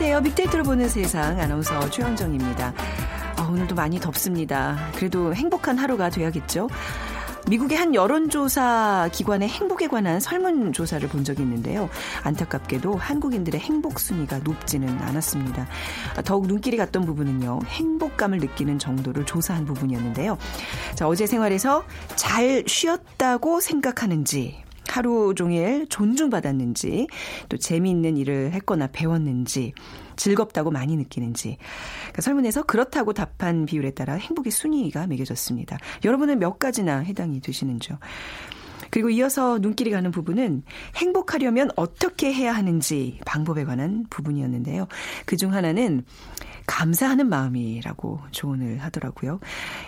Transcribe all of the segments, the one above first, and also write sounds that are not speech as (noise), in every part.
안녕하세요. 빅데이터로 보는 세상 아나운서 최현정입니다. 아, 오늘도 많이 덥습니다. 그래도 행복한 하루가 돼야겠죠. 미국의 한 여론조사 기관의 행복에 관한 설문조사를 본 적이 있는데요. 안타깝게도 한국인들의 행복 순위가 높지는 않았습니다. 더욱 눈길이 갔던 부분은요. 행복감을 느끼는 정도를 조사한 부분이었는데요. 자, 어제 생활에서 잘 쉬었다고 생각하는지 하루 종일 존중받았는지 또 재미있는 일을 했거나 배웠는지 즐겁다고 많이 느끼는지 그러니까 설문에서 그렇다고 답한 비율에 따라 행복의 순위가 매겨졌습니다. 여러분은 몇 가지나 해당이 되시는지요? 그리고 이어서 눈길이 가는 부분은 행복하려면 어떻게 해야 하는지 방법에 관한 부분이었는데요. 그 중 하나는 감사하는 마음이라고 조언을 하더라고요.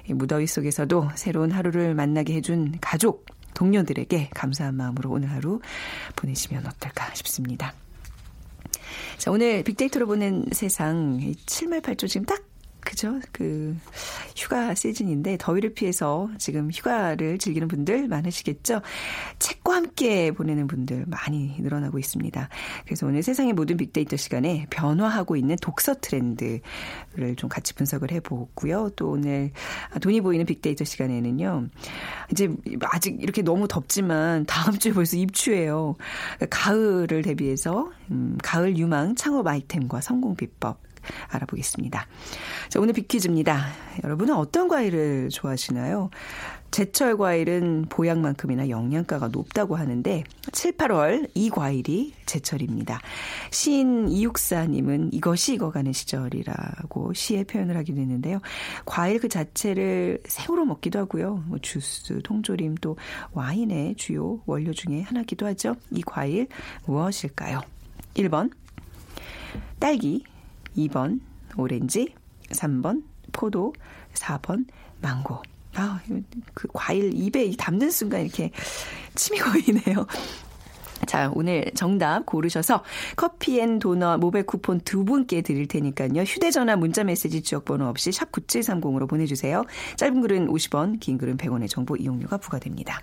무더위 속에서도 새로운 하루를 만나게 해준 가족, 동료들에게 감사한 마음으로 오늘 하루 보내시면 어떨까 싶습니다. 자, 오늘 빅데이터로 보는 세상 7말 8조 지금 딱 그죠? 그 휴가 시즌인데 더위를 피해서 지금 휴가를 즐기는 분들 많으시겠죠? 책과 함께 보내는 분들 많이 늘어나고 있습니다. 그래서 오늘 세상의 모든 빅데이터 시간에 변화하고 있는 독서 트렌드를 좀 같이 분석을 해보고요. 또 오늘 돈이 보이는 빅데이터 시간에는요. 이제 아직 이렇게 너무 덥지만 다음 주에 벌써 입추예요. 가을을 대비해서 음, 가을 유망 창업 아이템과 성공 비법 알아보겠습니다. 자, 오늘 빅퀴즈입니다. 여러분은 어떤 과일을 좋아하시나요? 제철 과일은 보양만큼이나 영양가가 높다고 하는데 7, 8월 이 과일이 제철입니다. 시인 이육사님은 이것이 익어가는 시절이라고 시에 표현을 하기도 했는데요. 과일 그 자체를 생으로 먹기도 하고요. 뭐 주스, 통조림 또 와인의 주요 원료 중에 하나기도 하죠. 이 과일 무엇일까요? 1번 딸기, 2번 오렌지, 3번 포도, 4번 망고. 아, 그 과일 입에 담는 순간 이렇게 침이 고이네요. 자, 오늘 정답 고르셔서 커피 and 도넛 모바일 쿠폰 두 분께 드릴 테니까요. 휴대전화 문자 메시지 지역번호 없이 샵 9730으로 보내주세요. 짧은 글은 50원, 긴 글은 100원의 정보 이용료가 부과됩니다.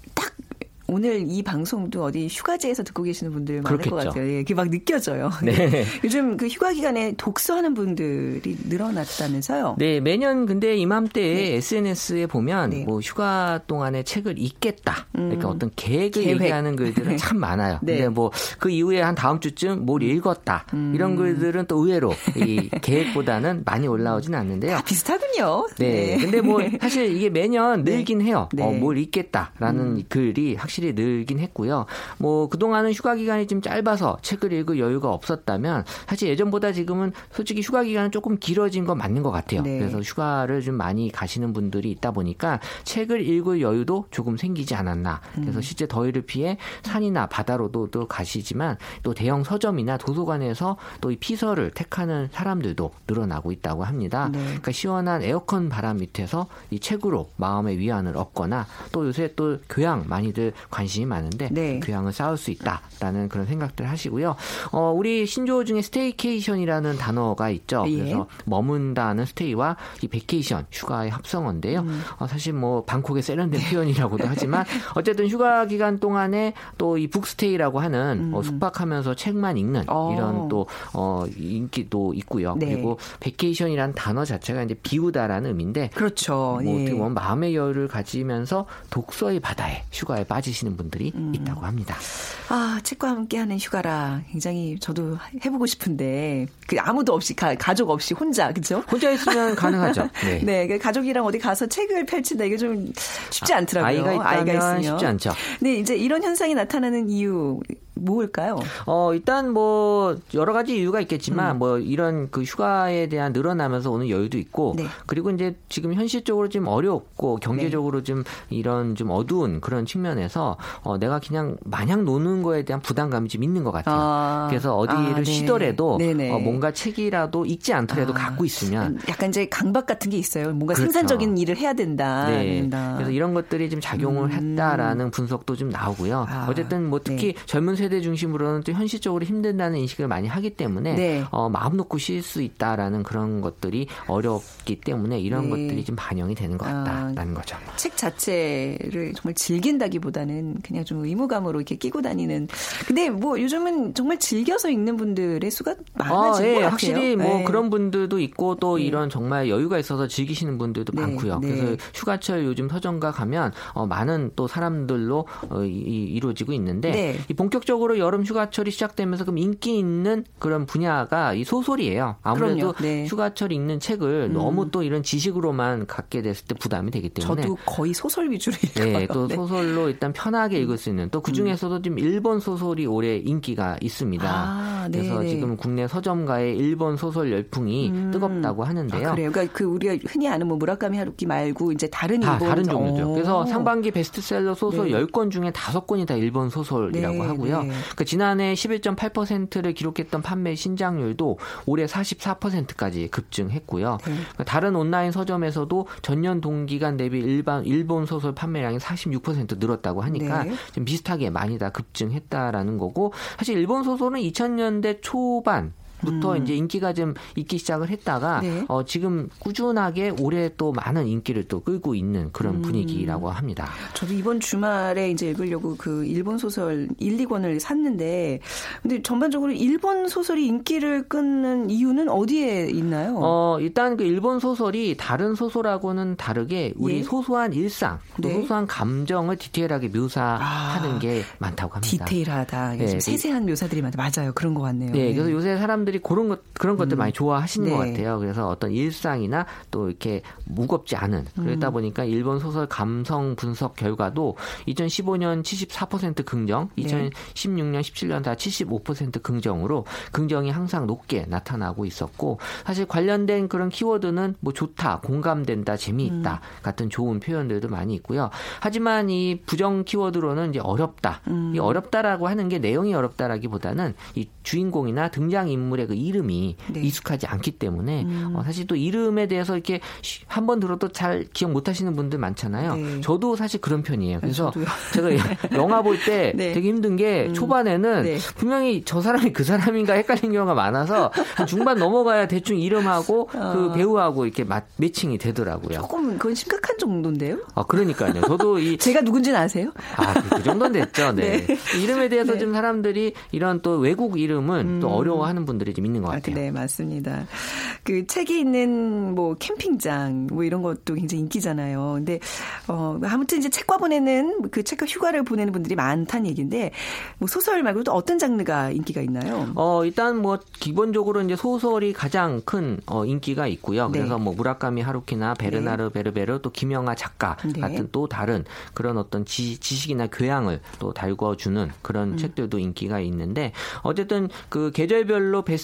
오늘 이 방송도 어디 휴가지에서 듣고 계시는 분들 많을 그렇겠죠. 것 같아요. 예, 그게 막 느껴져요. 네. (laughs) 요즘 그 휴가 기간에 독서하는 분들이 늘어났다면서요? 네, 매년 근데 이맘때에 네. SNS에 보면 네. 뭐 휴가 동안에 책을 읽겠다. 그러니까 음. 그러니까 어떤 계획을 계획. 얘기하는 글들은 (laughs) 참 많아요. 네. 근데 뭐 그 이후에 한 다음 주쯤 뭘 읽었다. 음. 이런 글들은 또 의외로 이 계획보다는 많이 올라오지는 않는데요. 다 비슷하군요. 네. 네. 근데 뭐 (laughs) 사실 이게 매년 네. 늘긴 해요. 네. 어, 뭘 읽겠다라는 음. 글이 확실히 확실히 늘긴 했고요. 뭐 그동안은 휴가 기간이 좀 짧아서 책을 읽을 여유가 없었다면 사실 예전보다 지금은 솔직히 휴가 기간은 조금 길어진 건 맞는 것 같아요. 네. 그래서 휴가를 좀 많이 가시는 분들이 있다 보니까 책을 읽을 여유도 조금 생기지 않았나. 그래서 음. 실제 더위를 피해 산이나 바다로도 또 가시지만 또 대형 서점이나 도서관에서 또 이 피서를 택하는 사람들도 늘어나고 있다고 합니다. 네. 그러니까 시원한 에어컨 바람 밑에서 이 책으로 마음의 위안을 얻거나 또 요새 또 교양 많이들 관심이 많은데 네. 교양을 쌓을 수 있다라는 그런 생각들 하시고요. 어, 우리 신조어 중에 staycation이라는 단어가 있죠. 예. 그래서 머문다는 stay와 이 vacation 휴가의 합성어인데요. 음. 어, 사실 뭐 방콕의 세련된 네. 표현이라고도 하지만 (laughs) 어쨌든 휴가 기간 동안에 또 이 book stay라고 하는 어, 음. 어, 숙박하면서 책만 읽는 어. 이런 또 어, 인기도 있고요. 네. 그리고 vacation이라는 단어 자체가 이제 비우다라는 의미인데 그렇죠. 뭐 예. 어떻게 보면 마음의 여유를 가지면서 독서의 바다에 휴가에 빠지시 하시는 분들이 음. 있다고 합니다. 아, 책과 함께하는 휴가라 굉장히 저도 해보고 싶은데 그 아무도 없이 가, 족 없이 혼자 그죠? 혼자 있으면 (laughs) 가능하죠. 네. 네, 그 가족이랑 어디 가서 책을 펼친다 이게 좀 쉽지 않더라고요. 아이가 있다면 아이가 있으면 쉽지 않죠. 네, 이제 이런 현상이 나타나는 이유 뭘까요? 어, 일단 뭐 여러 가지 이유가 있겠지만 음. 뭐 이런 그 휴가에 대한 늘어나면서 오는 여유도 있고 네. 그리고 이제 지금 현실적으로 좀 어렵고 경제적으로 네. 좀 이런 좀 어두운 그런 측면에서 어, 내가 그냥 마냥 노는 거에 대한 부담감이 좀 있는 것 같아요. 아. 그래서 어디를 아, 네. 쉬더라도 어, 뭔가 책이라도 읽지 않더라도 아. 갖고 있으면 약간 이제 강박 같은 게 있어요. 뭔가 그렇죠. 생산적인 일을 해야 된다. 네. 그래서 이런 것들이 좀 작용을 음. 했다라는 분석도 좀 나오고요. 아. 어쨌든 뭐 특히 네. 젊은 세대 중심으로는 또 현실적으로 힘든다는 인식을 많이 하기 때문에 네. 어, 마음 놓고 쉴 수 있다라는 그런 것들이 어렵기 때문에 이런 네. 것들이 좀 반영이 되는 것 같다라는 아, 거죠. 책 자체를 정말 즐긴다기보다는 그냥 좀 의무감으로 이렇게 끼고 다니는. 근데 뭐 요즘은 정말 즐겨서 읽는 분들의 수가 많아진 아, 네. 확실히 뭐 네. 그런 분들도 있고 또 네. 이런 정말 여유가 있어서 즐기시는 분들도 네, 많고요. 네. 그래서 휴가철 요즘 서점가 가면 어, 많은 또 사람들로 어, 이, 이루어지고 있는데 이 본격적으로 여름 휴가철이 시작되면서 그럼 인기 있는 그런 분야가 이 소설이에요. 아무래도 휴가철 읽는 책을 음. 너무 또 이런 지식으로만 갖게 됐을 때 부담이 되기 때문에 저도 거의 소설 위주로 읽어요. 네, 또 소설로 일단 편하게 읽을 수 있는 또그 음. 중에서도 좀 일본 소설이 올해 인기가 있습니다. 아, 그래서 지금 국내 서점가의 일본 소설 열풍이 음. 뜨겁다고 하는데요. 아, 그래요. 그러니까 그 우리가 흔히 아는 뭐 무라카미 하루키 말고 이제 다른 일본 다른 종류죠. 그래서 상반기 베스트셀러 소설 네. 10건 중에 5건이 다 일본 소설이라고 네, 하고요. 네. 그러니까 지난해 11.8%를 기록했던 판매 신장률도 올해 44%까지 급증했고요. 네. 그러니까 다른 온라인 서점에서도 전년 동기간 대비 일반 일본 소설 판매량이 46% 늘었다고 하니까 네. 좀 비슷하게 많이 다 급증했다라는 거고 사실 일본 소설은 2000년대 초반 부터 음. 이제 인기가 좀 있기 시작을 했다가 네. 어, 지금 꾸준하게 올해 또 많은 인기를 또 끌고 있는 그런 음. 분위기라고 합니다. 저도 이번 주말에 이제 읽으려고 그 일본 소설 1, 2권을 샀는데 근데 전반적으로 일본 소설이 인기를 끊는 이유는 어디에 있나요? 어, 일단 그 일본 소설이 다른 소설하고는 다르게 우리 예? 소소한 일상, 네. 소소한 감정을 디테일하게 묘사하는 아, 게 많다고 합니다. 디테일하다. 네. 세세한 묘사들이 많다. 맞아요. 그런 것 같네요. 네, 그래서 요새 사람들 사람들이 그런 것 그런 것들 음. 많이 좋아하시는 네. 것 같아요. 그래서 어떤 일상이나 또 이렇게 무겁지 않은 그러다 음. 보니까 일본 소설 감성 분석 결과도 2015년 74% 긍정, 2016년 17년 다 75% 긍정으로 긍정이 항상 높게 나타나고 있었고 사실 관련된 그런 키워드는 뭐 좋다, 공감된다, 재미있다 음. 같은 좋은 표현들도 많이 있고요. 하지만 이 부정 키워드로는 이제 어렵다. 음. 이 어렵다라고 하는 게 내용이 어렵다라기보다는 이 주인공이나 등장 인물의 인물의 그 이름이 네. 익숙하지 않기 때문에 음. 어, 사실 또 이름에 대해서 이렇게 한 번 들어도 잘 기억 못 하시는 분들 많잖아요. 네. 저도 사실 그런 편이에요. 그래서 네, (laughs) 제가 (laughs) 영화 볼때 네. 되게 힘든 게 음. 초반에는 네. 분명히 저 사람이 그 사람인가 헷갈리는 경우가 많아서 중반 넘어가야 대충 이름하고 어. 그 배우하고 이렇게 마, 매칭이 되더라고요. 조금 그건 심각한 정도인데요. 아 그러니까요. 저도 이 (laughs) 제가 누군지는 아세요? 아그 그 정도는 됐죠. 네. 네. 이름에 대해서 좀 사람들이 이런 또 외국 이름은 음. 또 어려워하는 분들이 분들이 좀 있는 것 아, 같아요. 아, 네, 맞습니다. 그 책이 있는 뭐 캠핑장 뭐 이런 것도 굉장히 인기잖아요. 근데 어 아무튼 이제 책과 보내는 그 책과 휴가를 보내는 분들이 많다는 얘기인데 뭐 소설 말고 또 어떤 장르가 인기가 있나요? 어 일단 뭐 기본적으로 이제 소설이 가장 큰 어, 인기가 있고요. 네. 그래서 네. 뭐 무라카미 하루키나 베르나르 네. 베르베르 또 김영하 작가 네. 같은 또 다른 그런 어떤 지, 지식이나 교양을 또 달궈주는 그런 음. 책들도 인기가 있는데 어쨌든 그 계절별로 베스트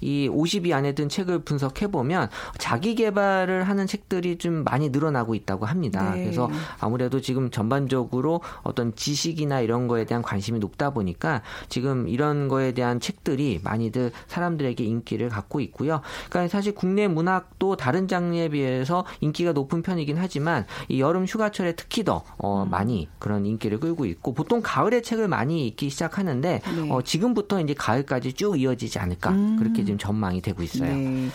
이 50위 안에 든 책을 분석해 보면 자기 개발을 하는 책들이 좀 많이 늘어나고 있다고 합니다. 네. 그래서 아무래도 지금 전반적으로 어떤 지식이나 이런 거에 대한 관심이 높다 보니까 지금 이런 거에 대한 책들이 많이들 사람들에게 인기를 갖고 있고요. 그러니까 사실 국내 문학도 다른 장르에 비해서 인기가 높은 편이긴 하지만 이 여름 휴가철에 특히 더 어, 음. 많이 그런 인기를 끌고 있고 보통 가을에 책을 많이 읽기 시작하는데 네. 어, 지금부터 이제 가을까지 쭉 이어지지 않을까 않을까 음. 그렇게 지금 전망이 되고 있어요. 네.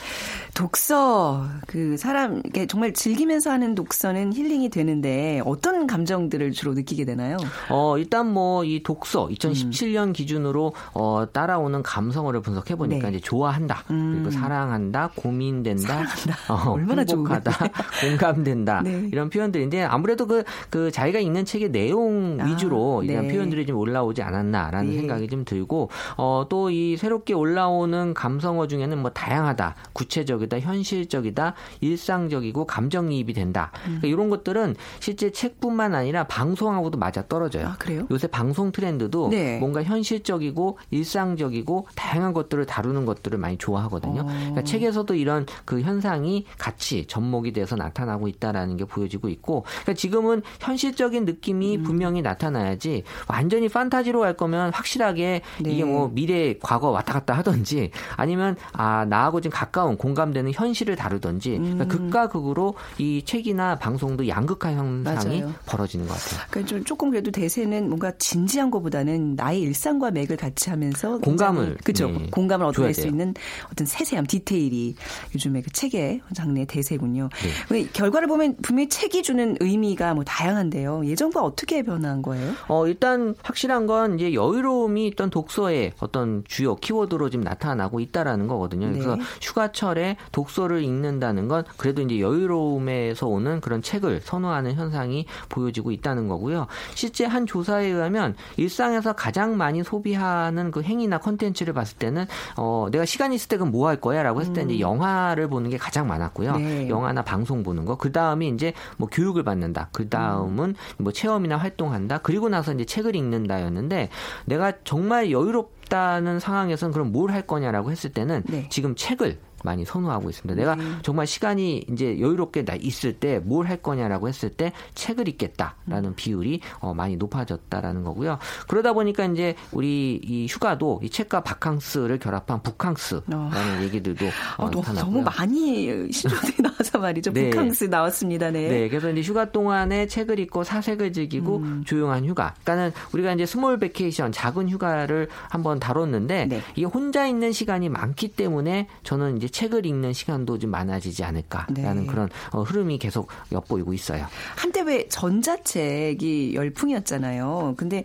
독서 그 사람 정말 즐기면서 하는 독서는 힐링이 되는데 어떤 감정들을 주로 느끼게 되나요? 어 일단 뭐 이 독서 2017년 음. 기준으로 어 따라오는 감성어를 분석해 보니까 네. 이제 좋아한다 음. 그리고 사랑한다 고민된다 어, (laughs) 얼마나 행복하다 (laughs) 공감된다 네. 이런 표현들인데 아무래도 그, 그 자기가 읽는 책의 내용 아, 위주로 이런 네. 표현들이 좀 올라오지 않았나라는 네. 생각이 좀 들고 어 또 이 새롭게 올라온 나오는 감성어 중에는 뭐 다양하다, 구체적이다, 현실적이다, 일상적이고 감정이입이 된다. 음. 그러니까 이런 것들은 실제 책뿐만 아니라 방송하고도 맞아 떨어져요. 아, 그래요? 요새 방송 트렌드도 네. 뭔가 현실적이고 일상적이고 다양한 것들을 다루는 것들을 많이 좋아하거든요. 어. 그러니까 책에서도 이런 그 현상이 같이 접목이 돼서 나타나고 있다라는 게 보여지고 있고, 그러니까 지금은 현실적인 느낌이 음. 분명히 나타나야지 완전히 판타지로 갈 거면 확실하게 네. 이게 뭐 미래, 과거 왔다 갔다 하 든지 아니면 아 나하고 좀 가까운 공감되는 현실을 다루든지 그러니까 음. 극과 극으로 이 책이나 방송도 양극화 현상이 맞아요. 벌어지는 것 같아요. 그러니까 좀 조금 그래도 대세는 뭔가 진지한 것보다는 나의 일상과 맥을 같이 하면서 공감을 그죠 네. 공감을 얻어낼 수 있는 어떤 세세함 디테일이 요즘에 그 책의 장르의 대세군요. 네. 결과를 보면 분명히 책이 주는 의미가 뭐 다양한데요. 예전과 어떻게 변한 거예요? 어 일단 확실한 건 이제 여유로움이 있던 독서의 어떤 주요 키워드로 지금 나 타나고 있다라는 거거든요. 그래서 네. 휴가철에 독서를 읽는다는 건 그래도 이제 여유로움에서 오는 그런 책을 선호하는 현상이 보여지고 있다는 거고요. 실제 한 조사에 의하면 일상에서 가장 많이 소비하는 그 행위나 컨텐츠를 봤을 때는 어 내가 시간 있을 때 그럼 뭐 할 거야라고 했을 때 음. 이제 영화를 보는 게 가장 많았고요. 네. 영화나 방송 보는 거. 그 다음이 이제 뭐 교육을 받는다. 그 다음은 뭐 체험이나 활동한다. 그리고 나서 이제 책을 읽는다였는데 내가 정말 여유롭 다는 상황에서는 그럼 뭘 할 거냐라고 했을 때는 네. 지금 책을 많이 선호하고 있습니다. 내가 네. 정말 시간이 이제 여유롭게 나 있을 때 뭘 할 거냐라고 했을 때 책을 읽겠다라는 음. 비율이 어, 많이 높아졌다라는 거고요. 그러다 보니까 이제 우리 이 휴가도 이 책과 바캉스를 결합한 북캉스라는 어. 얘기들도 어, 어, 나타나고요. 너무 많이 신조어들이 (laughs) 나와서 말이죠. 네. 북캉스 나왔습니다. 네. 네. 그래서 이제 휴가 동안에 책을 읽고 사색을 즐기고 음. 조용한 휴가. 그러니까는 우리가 이제 small vacation 작은 휴가를 한번 다뤘는데 네. 이게 혼자 있는 시간이 많기 때문에 저는 이제 책을 읽는 시간도 좀 많아지지 않을까라는 네. 그런 어, 흐름이 계속 엿보이고 있어요. 한때 왜 전자책이 열풍이었잖아요. 근데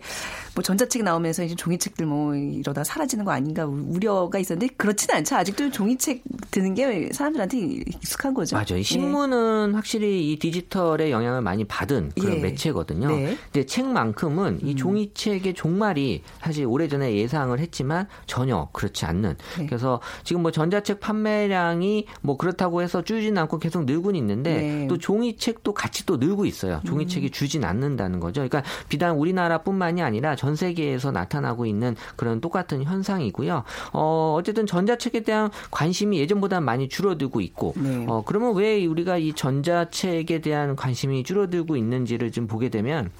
뭐 전자책이 나오면서 이제 종이책들 뭐 이러다 사라지는 거 아닌가 우려가 있었는데 그렇지는 않죠. 아직도 종이책 드는 게 사람들한테 익숙한 거죠. 맞아요. 신문은 예. 확실히 이 디지털의 영향을 많이 받은 그런 예. 매체거든요. 네. 근데 책만큼은 이 음. 종이책의 종말이 사실 오래전에 예상을 했지만 전혀 그렇지 않는. 네. 그래서 지금 뭐 전자책 판매 판매량이 뭐 그렇다고 해서 줄진 않고 계속 늘고는 있는데 네. 또 종이책도 같이 또 늘고 있어요. 종이책이 음. 주진 않는다는 거죠. 그러니까 비단 우리나라뿐만이 아니라 전 세계에서 나타나고 있는 그런 똑같은 현상이고요. 어 어쨌든 전자책에 대한 관심이 예전보다 많이 줄어들고 있고 네. 어 그러면 왜 우리가 이 전자책에 대한 관심이 줄어들고 있는지를 좀 보게 되면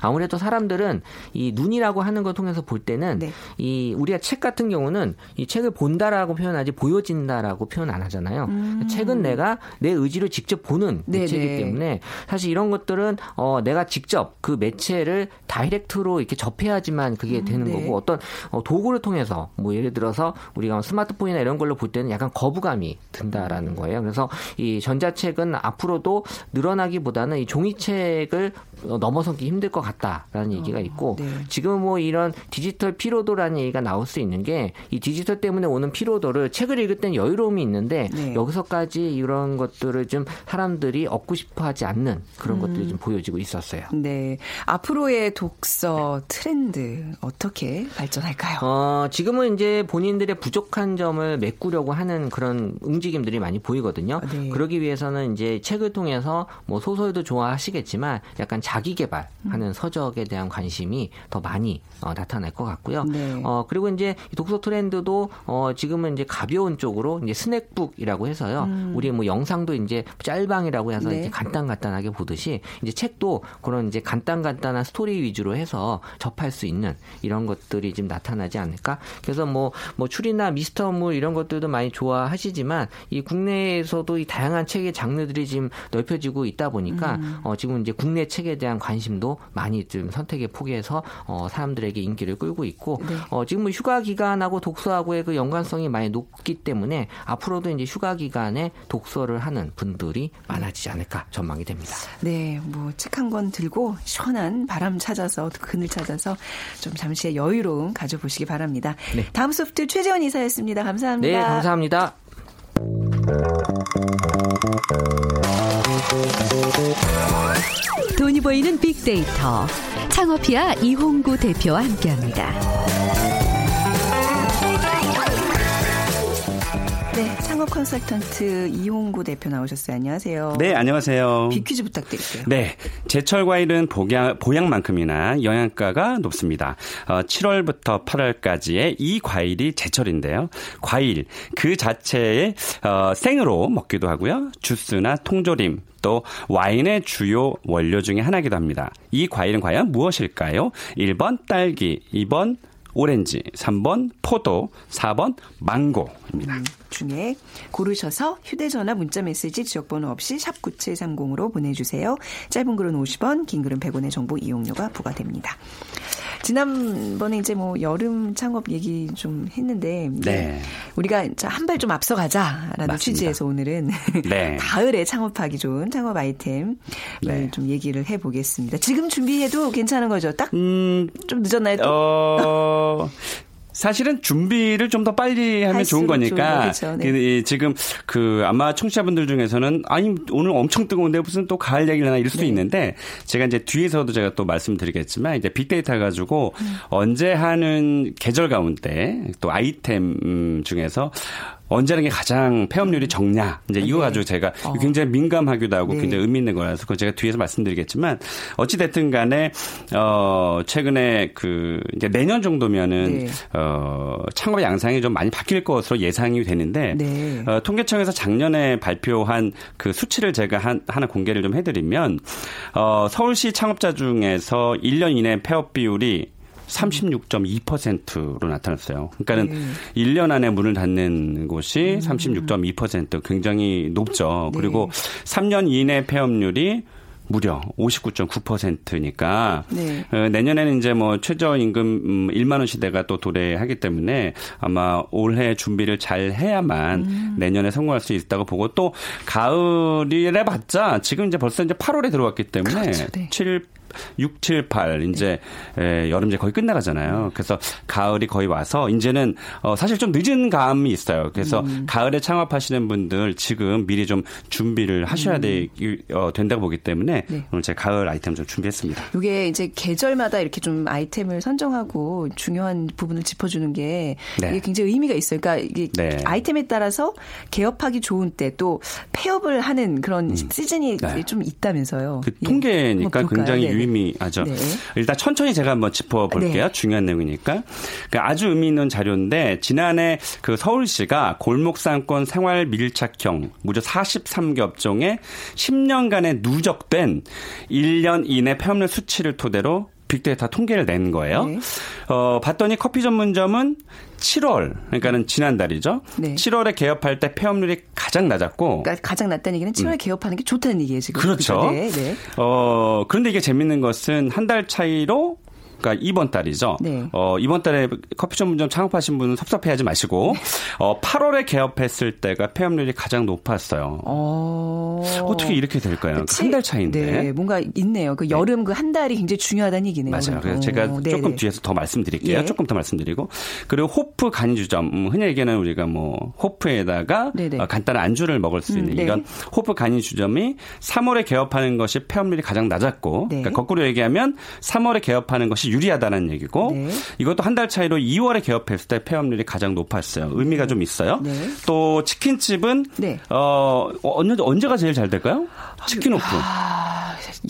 아무래도 사람들은 이 눈이라고 하는 걸 통해서 볼 때는 네. 이 우리가 책 같은 경우는 이 책을 본다라고 표현하지 보여진다라고 표현 안 하잖아요. 음. 책은 내가 내 의지로 직접 보는 네, 매체이기 네. 때문에 사실 이런 것들은 어 내가 직접 그 매체를 다이렉트로 이렇게 접해야지만 그게 음, 되는 네. 거고 어떤 어 도구를 통해서 뭐 예를 들어서 우리가 스마트폰이나 이런 걸로 볼 때는 약간 거부감이 든다라는 거예요. 그래서 이 전자책은 앞으로도 늘어나기보다는 이 종이책을 넘어서기 힘들 것 같다라는 얘기가 어, 있고 네. 지금 뭐 이런 디지털 피로도라는 얘기가 나올 수 있는 게 이 디지털 때문에 오는 피로도를 책을 읽을 땐 여유로움이 있는데 네. 여기서까지 이런 것들을 좀 사람들이 얻고 싶어 하지 않는 그런 음. 것들이 좀 보여지고 있었어요. 네, 앞으로의 독서 트렌드 어떻게 발전할까요? 어, 지금은 이제 본인들의 부족한 점을 메꾸려고 하는 그런 움직임들이 많이 보이거든요. 네. 그러기 위해서는 이제 책을 통해서 뭐 소설도 좋아하시겠지만 약간 자기 개발하는 음. 서적에 대한 관심이 더 많이 어, 나타날 것 같고요. 네. 어, 그리고 이제 독서 트렌드도 어, 지금은 이제 가벼운 쪽으로 이제 snack book이라고 해서요. 음. 우리 뭐 영상도 이제 짤방이라고 해서 네. 이제 간단 간단하게 보듯이 이제 책도 그런 이제 간단 간단한 스토리 위주로 해서 접할 수 있는 이런 것들이 지금 나타나지 않을까? 그래서 뭐, 뭐 추리나 미스터물 이런 것들도 많이 좋아하시지만 이 국내에서도 이 다양한 책의 장르들이 지금 넓혀지고 있다 보니까 음. 어, 지금 이제 국내 책에 대한 관심도 많이 좀 선택의 폭에서 어, 사람들에게 인기를 끌고 있고 네. 어, 지금 뭐 휴가 기간하고 독서하고의 그 연관성이 많이 높기 때문에 앞으로도 이제 휴가 기간에 독서를 하는 분들이 많아지지 않을까 전망이 됩니다. 네, 뭐 책 한 권 들고 시원한 바람 찾아서 그늘 찾아서 좀 잠시의 여유로움 가져보시기 바랍니다. 네. 다음 소프트 최재원 이사였습니다. 감사합니다. 네, 감사합니다. 돈이 보이는 빅데이터 창업피아 이홍구 대표와 함께합니다. 네, 창업 컨설턴트 이홍구 대표 나오셨어요. 안녕하세요. 네, 안녕하세요. 비퀴즈 부탁드릴게요. 네, 제철 과일은 보양, 보양만큼이나 영양가가 높습니다. 어, 7월부터 8월까지의 이 과일이 제철인데요. 과일 그 자체에 어, 생으로 먹기도 하고요. 주스나 통조림, 또 와인의 주요 원료 중의 하나이기도 합니다. 이 과일은 과연 무엇일까요? 1번 딸기, 2번 오렌지, 3번 포도, 4번 망고 입니다. 음, 중에 고르셔서 휴대전화 문자메시지 지역번호 없이 샵 9730으로 보내주세요. 짧은 글은 50원, 긴 글은 100원의 정보 이용료가 부과됩니다. 지난번에 이제 뭐 여름 창업 얘기 좀 했는데 네. 우리가 한 발 좀 앞서가자라는 맞습니다. 취지에서 오늘은 (laughs) 네. (laughs) 가을에 창업하기 좋은 창업 아이템 네. 좀 얘기를 해보겠습니다. 지금 준비해도 괜찮은 거죠? 딱좀 음, 늦었나요? 또? 어, (laughs) 사실은 준비를 좀 더 빨리 하면 좋은 거니까. 그렇죠. 네. 지금 그 아마 청취자분들 중에서는 아니 오늘 엄청 뜨거운데 무슨 또 가을 얘기를 하나 이럴 수도 네. 있는데 제가 이제 뒤에서도 제가 또 말씀드리겠지만 이제 빅데이터 가지고 음. 언제 하는 계절 가운데 또 아이템 음, 중에서 언제 하는 게 가장 폐업률이 적냐. 이제 이거 네. 가지고 제가 어. 굉장히 민감하기도 하고 네. 굉장히 의미 있는 거라서 그거 제가 뒤에서 말씀드리겠지만 어찌 됐든 간에, 어, 최근에 그, 이제 내년 정도면은, 네. 어, 창업 양상이 좀 많이 바뀔 것으로 예상이 되는데, 네. 어, 통계청에서 작년에 발표한 그 수치를 제가 한, 하나 공개를 좀 해드리면, 어, 서울시 창업자 중에서 1년 이내 폐업 비율이 36.2%로 나타났어요. 그러니까는 네. 1년 안에 문을 닫는 곳이 음. 36.2% 굉장히 높죠. 네. 그리고 3년 이내 폐업률이 무려 59.9%니까 네. 어, 내년에는 이제 뭐 최저임금 1만 음, 원 시대가 또 도래하기 때문에 아마 올해 준비를 잘 해야만 음. 내년에 성공할 수 있다고 보고 또 가을이래 봤자 지금 이제 벌써 이제 8월에 들어왔기 때문에 그렇죠. 네. 7, 6, 7, 8 이제 네. 에, 여름 이제 거의 끝나가잖아요. 그래서 가을이 거의 와서 이제는 어, 사실 좀 늦은 감이 있어요. 그래서 음. 가을에 창업하시는 분들 지금 미리 좀 준비를 하셔야 음. 돼 어, 된다고 보기 때문에 네. 오늘 제가 가을 아이템 좀 준비했습니다. 이게 이제 계절마다 이렇게 좀 아이템을 선정하고 중요한 부분을 짚어주는 게 네. 이게 굉장히 의미가 있어요. 그러니까 이게 네. 아이템에 따라서 개업하기 좋은 때 또 폐업을 하는 그런 음. 시즌이 네. 좀 있다면서요. 그 통계니까 예. 굉장히 유의미하죠. 네. 일단 천천히 제가 한번 짚어볼게요. 네. 중요한 내용이니까. 그러니까 아주 의미 있는 자료인데 지난해 그 서울시가 골목상권 생활 밀착형 무려 43개 업종에 10년간의 누적된 1년 이내 폐업률 수치를 토대로 빅데이터 통계를 낸 거예요. 네. 어, 봤더니 커피 전문점은 7월, 그러니까는 지난달이죠. 네. 7월에 개업할 때 폐업률이 가장 낮았고. 그러니까 가장 낮다는 얘기는 7월에 음. 개업하는 게 좋다는 얘기예요, 지금. 그렇죠. 네, 네. 어, 그런데 이게 재밌는 것은 한 달 차이로 그러니까 이번 달이죠. 네. 어, 이번 달에 커피 전문점 창업하신 분은 섭섭해하지 마시고 네. 어, 8월에 개업했을 때가 폐업률이 가장 높았어요. 어... 떻게 이렇게 될까요? 그 한달 차인데. 네, 뭔가 있네요. 그 여름 그한 달이 굉장히 중요하다는 얘기네요. 맞아요. 그래서 제가 오, 네, 조금 네. 뒤에서 더 말씀드릴게요. 예. 조금 더 말씀드리고 그리고 호프 간주점 음, 흔히 얘기하는 우리가 뭐 호프에다가 어, 간단한 안주를 먹을 수 있는 음, 네. 이런 호프 간이주점이 3월에 개업하는 것이 폐업률이 가장 낮았고 그러니까 거꾸로 얘기하면 3월에 개업하는 것이 유리하다는 얘기고 네. 이것도 한 달 차이로 2월에 개업했을 때 폐업률이 가장 높았어요. 의미가 네. 좀 있어요. 네. 또 치킨집은 네. 어 언제 언제가 제일 잘 될까요? 치킨 오프. 아,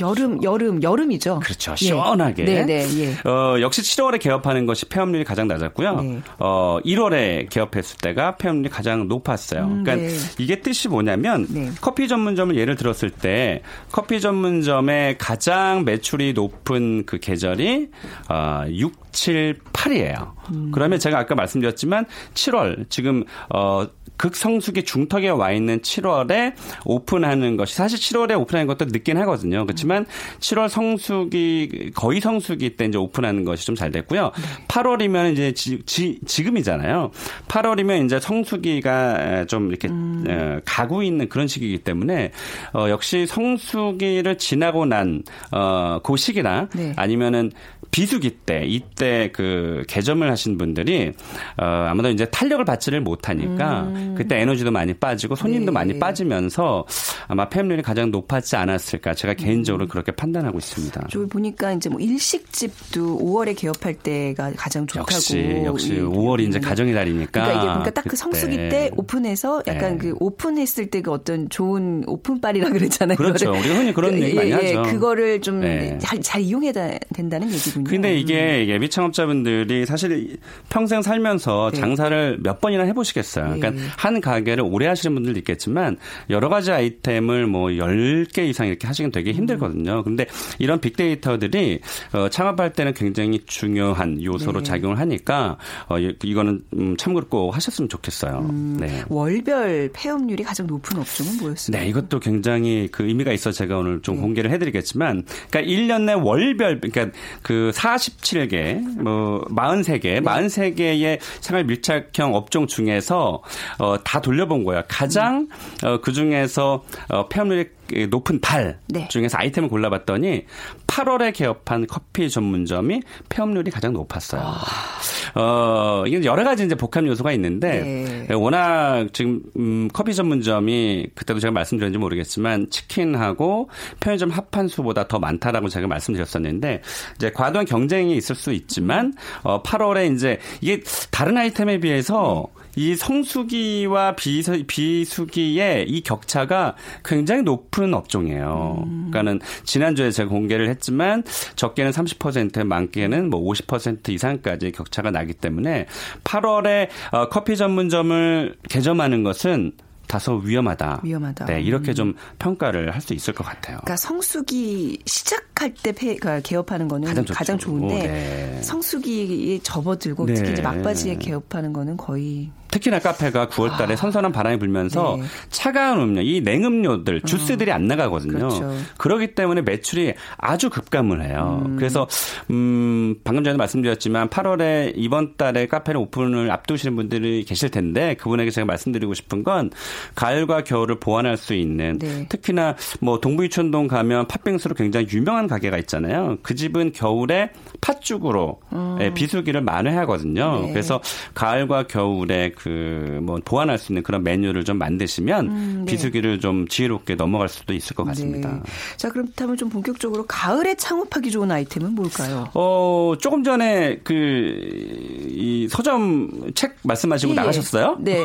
여름 여름 여름이죠. 그렇죠. 시원하게. 네, 네, 예. 어 역시 7월에 개업하는 것이 폐업률이 가장 낮았고요. 네. 어 1월에 개업했을 때가 폐업률이 가장 높았어요. 음, 그러니까 네. 이게 뜻이 뭐냐면 네. 커피 전문점을 예를 들었을 때 커피 전문점의 가장 매출이 높은 그 계절이 어, 6, 7, 8이에요. 음. 그러면 제가 아까 말씀드렸지만 7월 지금 어 극성수기 중턱에 와 있는 7월에 오픈하는 것이 사실 7월에 오픈하는 것도 늦긴 하거든요. 그렇지만 7월 성수기 거의 성수기 때 이제 오픈하는 것이 좀 잘 됐고요. 8월이면 이제 지, 지, 지금이잖아요. 8월이면 이제 성수기가 좀 이렇게 음. 어, 가고 있는 그런 시기이기 때문에 어, 역시 성수기를 지나고 난그 어, 그 시기나 네. 아니면은 비수기 때 이때 그 개점을 하신 분들이 어, 아마도 이제 탄력을 받지를 못하니까 음. 그때 에너지도 많이 빠지고 손님도 네. 많이 빠지면서 아마 폐업률이 가장 높았지 않았을까 제가 개인적으로 음. 그렇게 판단하고 있습니다. 저 보니까 이제 뭐 일식집도 5월에 개업할 때가 가장 좋다고. 역시 역시 5월이 이제 가정의 달이니까. 그러니까 이게 그러니까 딱 그 성수기 때 오픈해서 약간 네. 그 오픈했을 때 그 어떤 좋은 오픈빨이라 그랬잖아요. 그렇죠. 우리 흔히 그런 예, 얘기 많이 예, 하죠. 그거를 좀잘 네. 잘 이용해야 된다는 얘기 군요. 근데 이게 음. 예비 창업자분들이 사실 평생 살면서 네. 장사를 몇 번이나 해보시겠어요. 그러니까 네. 한 가게를 오래 하시는 분들도 있겠지만 여러 가지 아이템을 뭐 10개 이상 이렇게 하시긴 되게 힘들거든요. 근데 이런 빅데이터들이 어, 창업할 때는 굉장히 중요한 요소로 네. 작용을 하니까 어, 이거는 음, 참고로 꼭 하셨으면 좋겠어요. 음, 네. 월별 폐업률이 가장 높은 업종은 뭐였어요? 네, 이것도 굉장히 그 의미가 있어 제가 오늘 좀 네. 공개를 해드리겠지만, 그러니까 1년 내 월별, 그러니까 그 47개, 뭐 43개, 네. 43개의 생활 밀착형 업종 중에서 어, 다 돌려본 거예요. 가장 음. 어, 그 중에서 어, 폐업률이 높은 달 네. 중에서 아이템을 골라봤더니 8월에 개업한 커피 전문점이 폐업률이 가장 높았어요. 아. 어, 이게 여러 가지 이제 복합 요소가 있는데 네. 워낙 지금 음, 커피 전문점이 그때도 제가 말씀드렸는지 모르겠지만 치킨하고 편의점 합한 수보다 더 많다라고 제가 말씀드렸었는데 이제 과도한 경쟁이 있을 수 있지만 어, 8월에 이제 이게 다른 아이템에 비해서 네. 이 성수기와 비수, 비수기의 이 격차가 굉장히 높은 업종이에요. 음. 그러니까는 지난주에 제가 공개를 했지만 적게는 30% 많게는 뭐 50% 이상까지 격차가 나기 때문에 8월에 어, 커피 전문점을 개점하는 것은 다소 위험하다. 위험하다. 네, 이렇게 음. 좀 평가를 할 수 있을 것 같아요. 그러니까 성수기 시작할 때 폐, 그러니까 개업하는 거는 가장, 가장 좋은데 네. 성수기에 접어들고 네. 특히 이제 막바지에 개업하는 거는 거의 특히나 카페가 9월 달에 아. 선선한 바람이 불면서 네. 차가운 음료, 이 냉음료들, 주스들이 어. 안 나가거든요. 그렇죠. 그렇기 때문에 매출이 아주 급감을 해요. 음. 그래서 음 방금 전에 말씀드렸지만 8월에 이번 달에 카페를 오픈을 앞두시는 분들이 계실 텐데 그분에게 제가 말씀드리고 싶은 건 가을과 겨울을 보완할 수 있는 네. 특히나 뭐 동부이촌동 가면 팥빙수로 굉장히 유명한 가게가 있잖아요. 그 집은 겨울에 팥죽으로 음. 비수기를 만회하거든요. 네. 그래서 가을과 겨울에 그 뭐 보완할 수 있는 그런 메뉴를 좀 만드시면 음, 네. 비수기를 좀 지혜롭게 넘어갈 수도 있을 것 같습니다. 네. 자 그렇다면 좀 본격적으로 가을에 창업하기 좋은 아이템은 뭘까요? 어 조금 전에 그 이 서점 책 말씀하시고 예, 예. 나가셨어요? 네.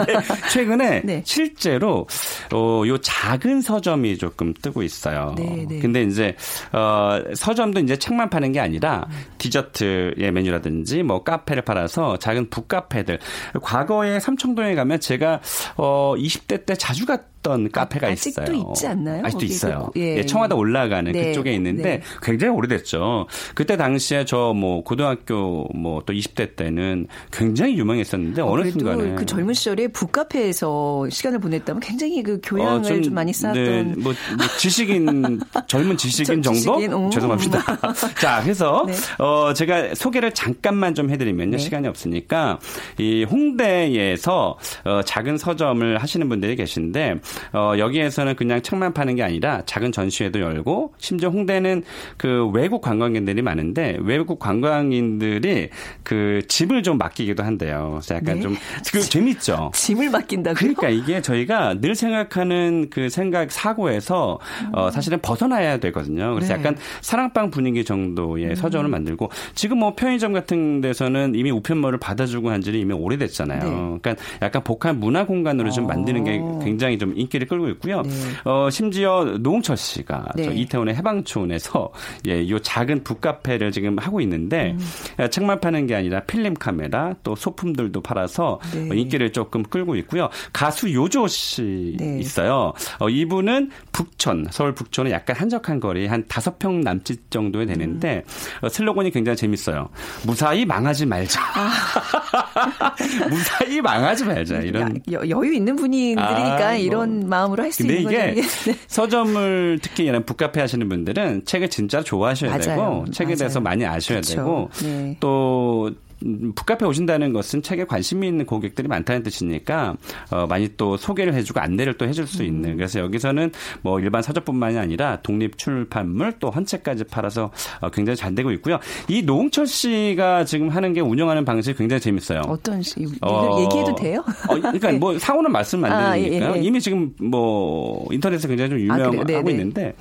(laughs) 최근에 네. 실제로 어요 작은 서점이 조금 뜨고 있어요. 네, 네. 근데 이제 어 서점도 이제 책만 파는 게 아니라 디저트의 메뉴라든지 뭐 카페를 팔아서 작은 북카페들 과 거에 삼청동에 가면 제가 어 20대 때 자주 갔 했던 카페가 아, 있어요. 아직도 있지 않나요? 아직도 있어요. 예. 예, 청와대 올라가는 네. 그쪽에 있는데 네. 굉장히 오래됐죠. 그때 당시에 저 뭐 고등학교 뭐 또 20대 때는 굉장히 유명했었는데 어, 느 순간에 그 젊은 시절에 북카페에서 시간을 보냈다면 굉장히 그 교양을 어, 좀, 좀, 많이 쌓았던 네, 뭐, 뭐 지식인 (laughs) 젊은 지식인 정도 지식인, 죄송합니다. (laughs) 자, 그래서 네. 어 제가 소개를 잠깐만 좀 해드리면요 네. 시간이 없으니까 이 홍대에서 어, 작은 서점을 하시는 분들이 계신데 어, 여기에서는 그냥 책만 파는 게 아니라 작은 전시회도 열고 심지어 홍대는 그 외국 관광객들이 많은데 외국 관광인들이 그 집을 좀 맡기기도 한대요. 그래서 약간 네? 좀 그 재밌죠. (laughs) 짐을 맡긴다고. 그러니까 이게 저희가 늘 생각하는 그 생각 사고에서 어, 사실은 벗어나야 되거든요. 그래서 네. 약간 사랑방 분위기 정도의 음. 서점을 만들고 지금 뭐 편의점 같은 데서는 이미 우편물을 받아주고 한 지는 이미 오래됐잖아요. 네. 그러니까 약간 복합 문화 공간으로 좀 만드는 게 어. 굉장히 좀 인기를 끌고 있고요. 네. 어, 심지어 노홍철 씨가 네. 이태원의 해방촌에서 예, 요 작은 북카페를 지금 하고 있는데 음. 책만 파는 게 아니라 필름 카메라 또 소품들도 팔아서 네. 어, 인기를 조금 끌고 있고요. 가수 요조 씨 네. 있어요. 어, 이분은 북촌, 서울 북촌은 약간 한적한 거리 한 다섯 평 남짓 정도에 되는데 음. 어, 슬로건이 굉장히 재밌어요. 무사히 망하지 말자. 아. (laughs) 무사히 망하지 말자. 이런 여, 유 있는 분들이니까 아, 이런 뭐. 마음으로 할 수 있는 거죠. 근데 이게 네. (laughs) 서점을 특히 이런 북카페 하시는 분들은 책을 진짜 좋아하셔야 맞아요. 되고 책에 맞아요. 대해서 많이 아셔야 그렇죠. 되고 네. 또 북카페 오신다는 것은 책에 관심이 있는 고객들이 많다는 뜻이니까 어, 많이 또 소개를 해주고 안내를 또 해줄 수 있는. 음. 그래서 여기서는 뭐 일반 서적뿐만이 아니라 독립 출판물 또 헌책까지 팔아서 어, 굉장히 잘 되고 있고요. 이 노홍철 씨가 지금 하는 게 운영하는 방식이 굉장히 재밌어요. 어떤 시? 어, 얘기해도 돼요? 어, 그러니까 (laughs) 네. 뭐 상호는 말씀 안 아, 되니까요. 아, 예, 예. 이미 지금 뭐 인터넷에 굉장히 좀 아, 유명하고 아, 있는데.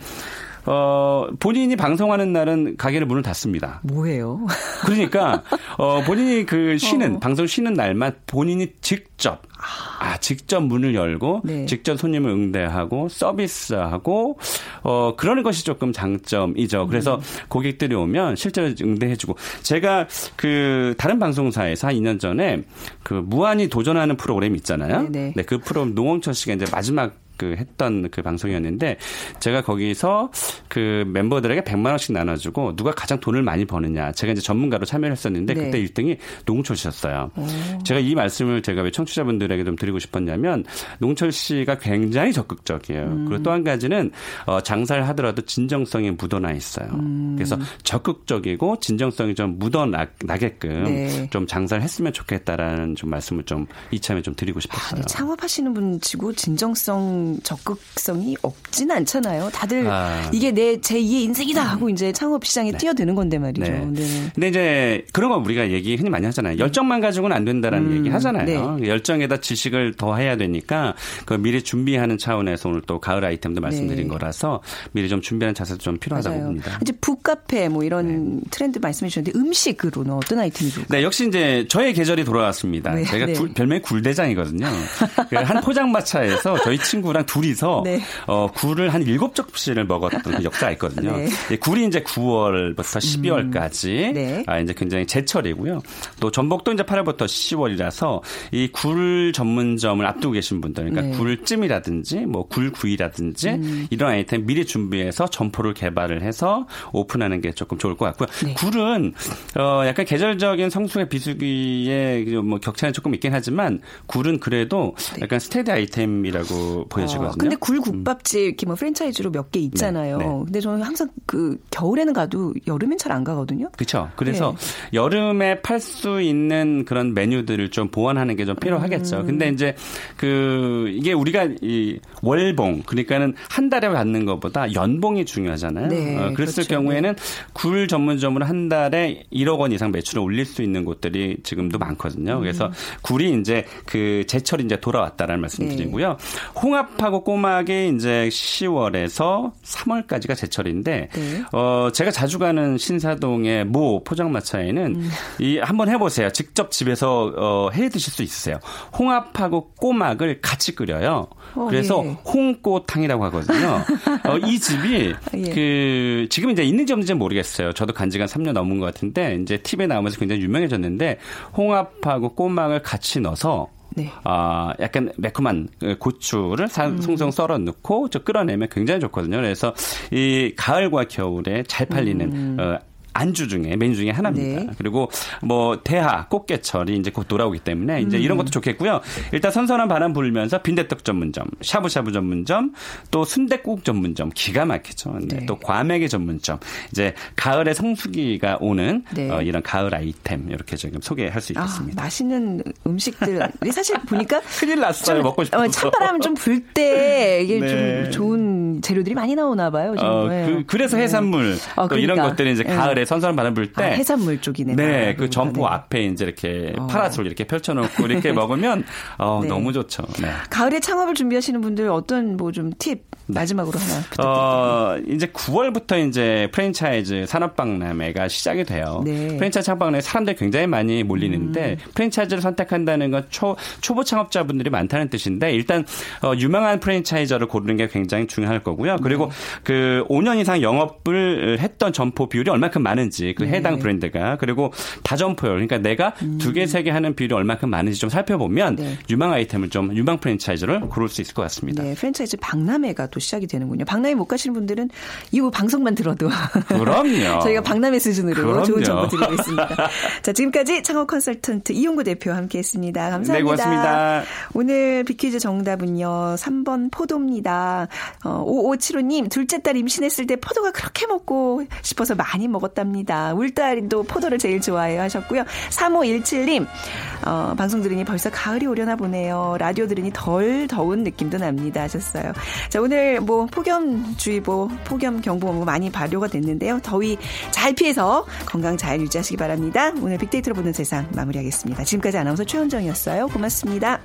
어, 본인이 방송하는 날은 가게를 문을 닫습니다. 뭐예요? 그러니까, 어, 본인이 그 (laughs) 쉬는, 어. 방송 쉬는 날만 본인이 직접, 아, 직접 문을 열고, 네. 직접 손님을 응대하고, 서비스하고, 어, 그러는 것이 조금 장점이죠. 그래서 음. 고객들이 오면 실제로 응대해주고, 제가 그, 다른 방송사에서 한 2년 전에 그 무한히 도전하는 프로그램 있잖아요. 네네. 네. 네, 그 프로그램 노홍철 씨가 이제 마지막 그 했던 그 방송이었는데 제가 거기서 그 멤버들에게 100만 원씩 나눠주고 누가 가장 돈을 많이 버느냐 제가 이제 전문가로 참여를 했었는데 네. 그때 1등이 농철 씨였어요. 오. 제가 이 말씀을 제가 왜 청취자분들에게 좀 드리고 싶었냐면 농철 씨가 굉장히 적극적이에요. 음. 그리고 또 한 가지는 어 장사를 하더라도 진정성이 묻어나 있어요. 음. 그래서 적극적이고 진정성이 좀 묻어나게끔 네. 좀 장사를 했으면 좋겠다라는 좀 말씀을 좀 이참에 좀 드리고 싶었어요. 아, 창업하시는 분치고 진정성 적극성이 없진 않잖아요. 다들 아. 이게 내 제2의 인생이다 하고 이제 창업 시장에 네. 뛰어드는 건데 말이죠. 네. 네. 근데 이제 그런 거 우리가 얘기 흔히 많이 하잖아요. 열정만 가지고는 안 된다라는 음. 얘기 하잖아요. 네. 열정에다 지식을 더 해야 되니까 그 미리 준비하는 차원에서 오늘 또 가을 아이템도 말씀드린 네. 거라서 미리 좀 준비하는 자세도 좀 필요하다고 맞아요. 봅니다. 이제 북카페 뭐 이런 네. 트렌드 말씀해 주셨는데 음식으로는 어떤 아이템이 좋을까요? 네, 역시 이제 저의 계절이 돌아왔습니다. 네. 제가 굴, 별명이 굴대장이거든요. 그한 포장마차에서 저희 친구 친구랑 둘이서 네. 어, 굴을 한 일곱 접시를 먹었던 그 역사가 있거든요. 네. 예, 굴이 이제 9월부터 12월까지 음. 네. 아, 이제 굉장히 제철이고요. 또 전복도 이제 8월부터 10월이라서 이 굴 전문점을 앞두고 계신 분들, 그러니까 네. 굴찜이라든지 뭐 굴구이라든지 음. 이런 아이템 미리 준비해서 점포를 개발을 해서 오픈하는 게 조금 좋을 것 같고요. 네. 굴은 어, 약간 계절적인 성수의 비수기에 뭐 격차는 조금 있긴 하지만 굴은 그래도 네. 약간 스테디 아이템이라고 보여 보여지거든요. 어, 근데 굴국밥집 이렇게 뭐 프랜차이즈로 몇 개 있잖아요. 네, 네. 근데 저는 항상 그 겨울에는 가도 여름엔 잘 안 가거든요. 그렇죠. 그래서 네. 여름에 팔 수 있는 그런 메뉴들을 좀 보완하는 게 좀 필요하겠죠. 음. 근데 이제 그 이게 우리가 이 월봉 그러니까는 한 달에 받는 것보다 연봉이 중요하잖아요. 네, 어, 그랬을 그렇죠. 경우에는 굴 전문점으로 한 달에 1억 원 이상 매출을 올릴 수 있는 곳들이 지금도 많거든요. 그래서 음. 굴이 이제 그 제철이 이제 돌아왔다라는 말씀드리고요. 네. 홍합 꼬막하고 꼬막이 이제 10월에서 3월까지가 제철인데 네. 어 제가 자주 가는 신사동의 모 포장마차에는 음. 이 한번 해보세요. 직접 집에서 어, 해 드실 수 있으세요. 홍합하고 꼬막을 같이 끓여요. 어, 그래서 예. 홍꼬탕이라고 하거든요. 어, 이 집이 (laughs) 예. 그 지금 이제 있는지 없는지 모르겠어요. 저도 간지가 3년 넘은 것 같은데 이제 팁에 나오면서 굉장히 유명해졌는데 홍합하고 꼬막을 같이 넣어서 네. 아, 약간 매콤한 그 고추를 음. 송송 썰어 넣고 저 끓여내면 굉장히 좋거든요. 그래서 이 가을과 겨울에 잘 팔리는 음. 어, 안주 중에 메뉴 중에 하나입니다. 네. 그리고 뭐 대하, 꽃게철이 이제 곧 돌아오기 때문에 이제 음. 이런 것도 좋겠고요. 일단 선선한 바람 불면서 빈대떡 전문점, 샤브샤브 전문점, 또 순대국 전문점 기가 막히죠. 네. 네. 또 과메기 전문점. 이제 가을에 성수기가 오는 네. 어, 이런 가을 아이템 이렇게 지금 소개할 수 있겠습니다. 아, 맛있는 음식들 사실 보니까 (laughs) 큰일 났어요. 먹고 싶어. 어, 찬바람 좀 불 때 이게 좀 네. 좋은 재료들이 많이 나오나 봐요. 어, 그, 래서 네. 해산물 어, 또 그러니까. 이런 것들이 이제 가을에 선선한 바람 불 때 아, 해산물 쪽이네. 네, 그 점포 네. 앞에 이제 이렇게 어. 파라솔 이렇게 펼쳐놓고 이렇게 (laughs) 먹으면 어, 네. 너무 좋죠. 네. 가을에 창업을 준비하시는 분들 어떤 뭐 좀 팁 마지막으로 하나 부탁드릴게요. 어, 이제 9월부터 이제 프랜차이즈 산업박람회가 시작이 돼요. 네. 프랜차이즈 창업박람회 사람들이 굉장히 많이 몰리는데 음. 프랜차이즈를 선택한다는 건 초, 초보 창업자분들이 많다는 뜻인데 일단 어, 유명한 프랜차이저를 고르는 게 굉장히 중요할 거고요. 그리고 네. 그 5년 이상 영업을 했던 점포 비율이 얼마큼 많은 지 그 해당 네. 브랜드가 그리고 다점포율 그러니까 내가 음. 두개 세 개 하는 비율이 얼마큼 많은지 좀 살펴보면 네. 유망 아이템을 좀 유망 프랜차이즈를 고를 수 있을 것 같습니다. 네, 프랜차이즈 박람회가 또 시작이 되는군요. 박람회 못 가시는 분들은 이 방송만 들어도 그럼요. (laughs) 저희가 박람회 수준으로 그럼요. 좋은 정보 드리고 (laughs) 있습니다. 자, 지금까지 창업 컨설턴트 이용구 대표와 함께했습니다. 감사합니다. 네, 고맙습니다. 오늘 비퀴즈 정답은요 3번 포도입니다. 어, 5575님 둘째 딸 임신했을 때 포도가 그렇게 먹고 싶어서 많이 먹었다. 바랍니다. 울딸도 포도를 제일 좋아해요 하셨고요. 3517님, 어, 방송 들으니 벌써 가을이 오려나 보네요. 라디오 들으니 덜 더운 느낌도 납니다 하셨어요. 자, 오늘 뭐 폭염주의보, 폭염경보 많이 발효가 됐는데요. 더위 잘 피해서 건강 잘 유지하시기 바랍니다. 오늘 빅데이터로 보는 세상 마무리하겠습니다. 지금까지 아나운서 최현정이었어요. 고맙습니다.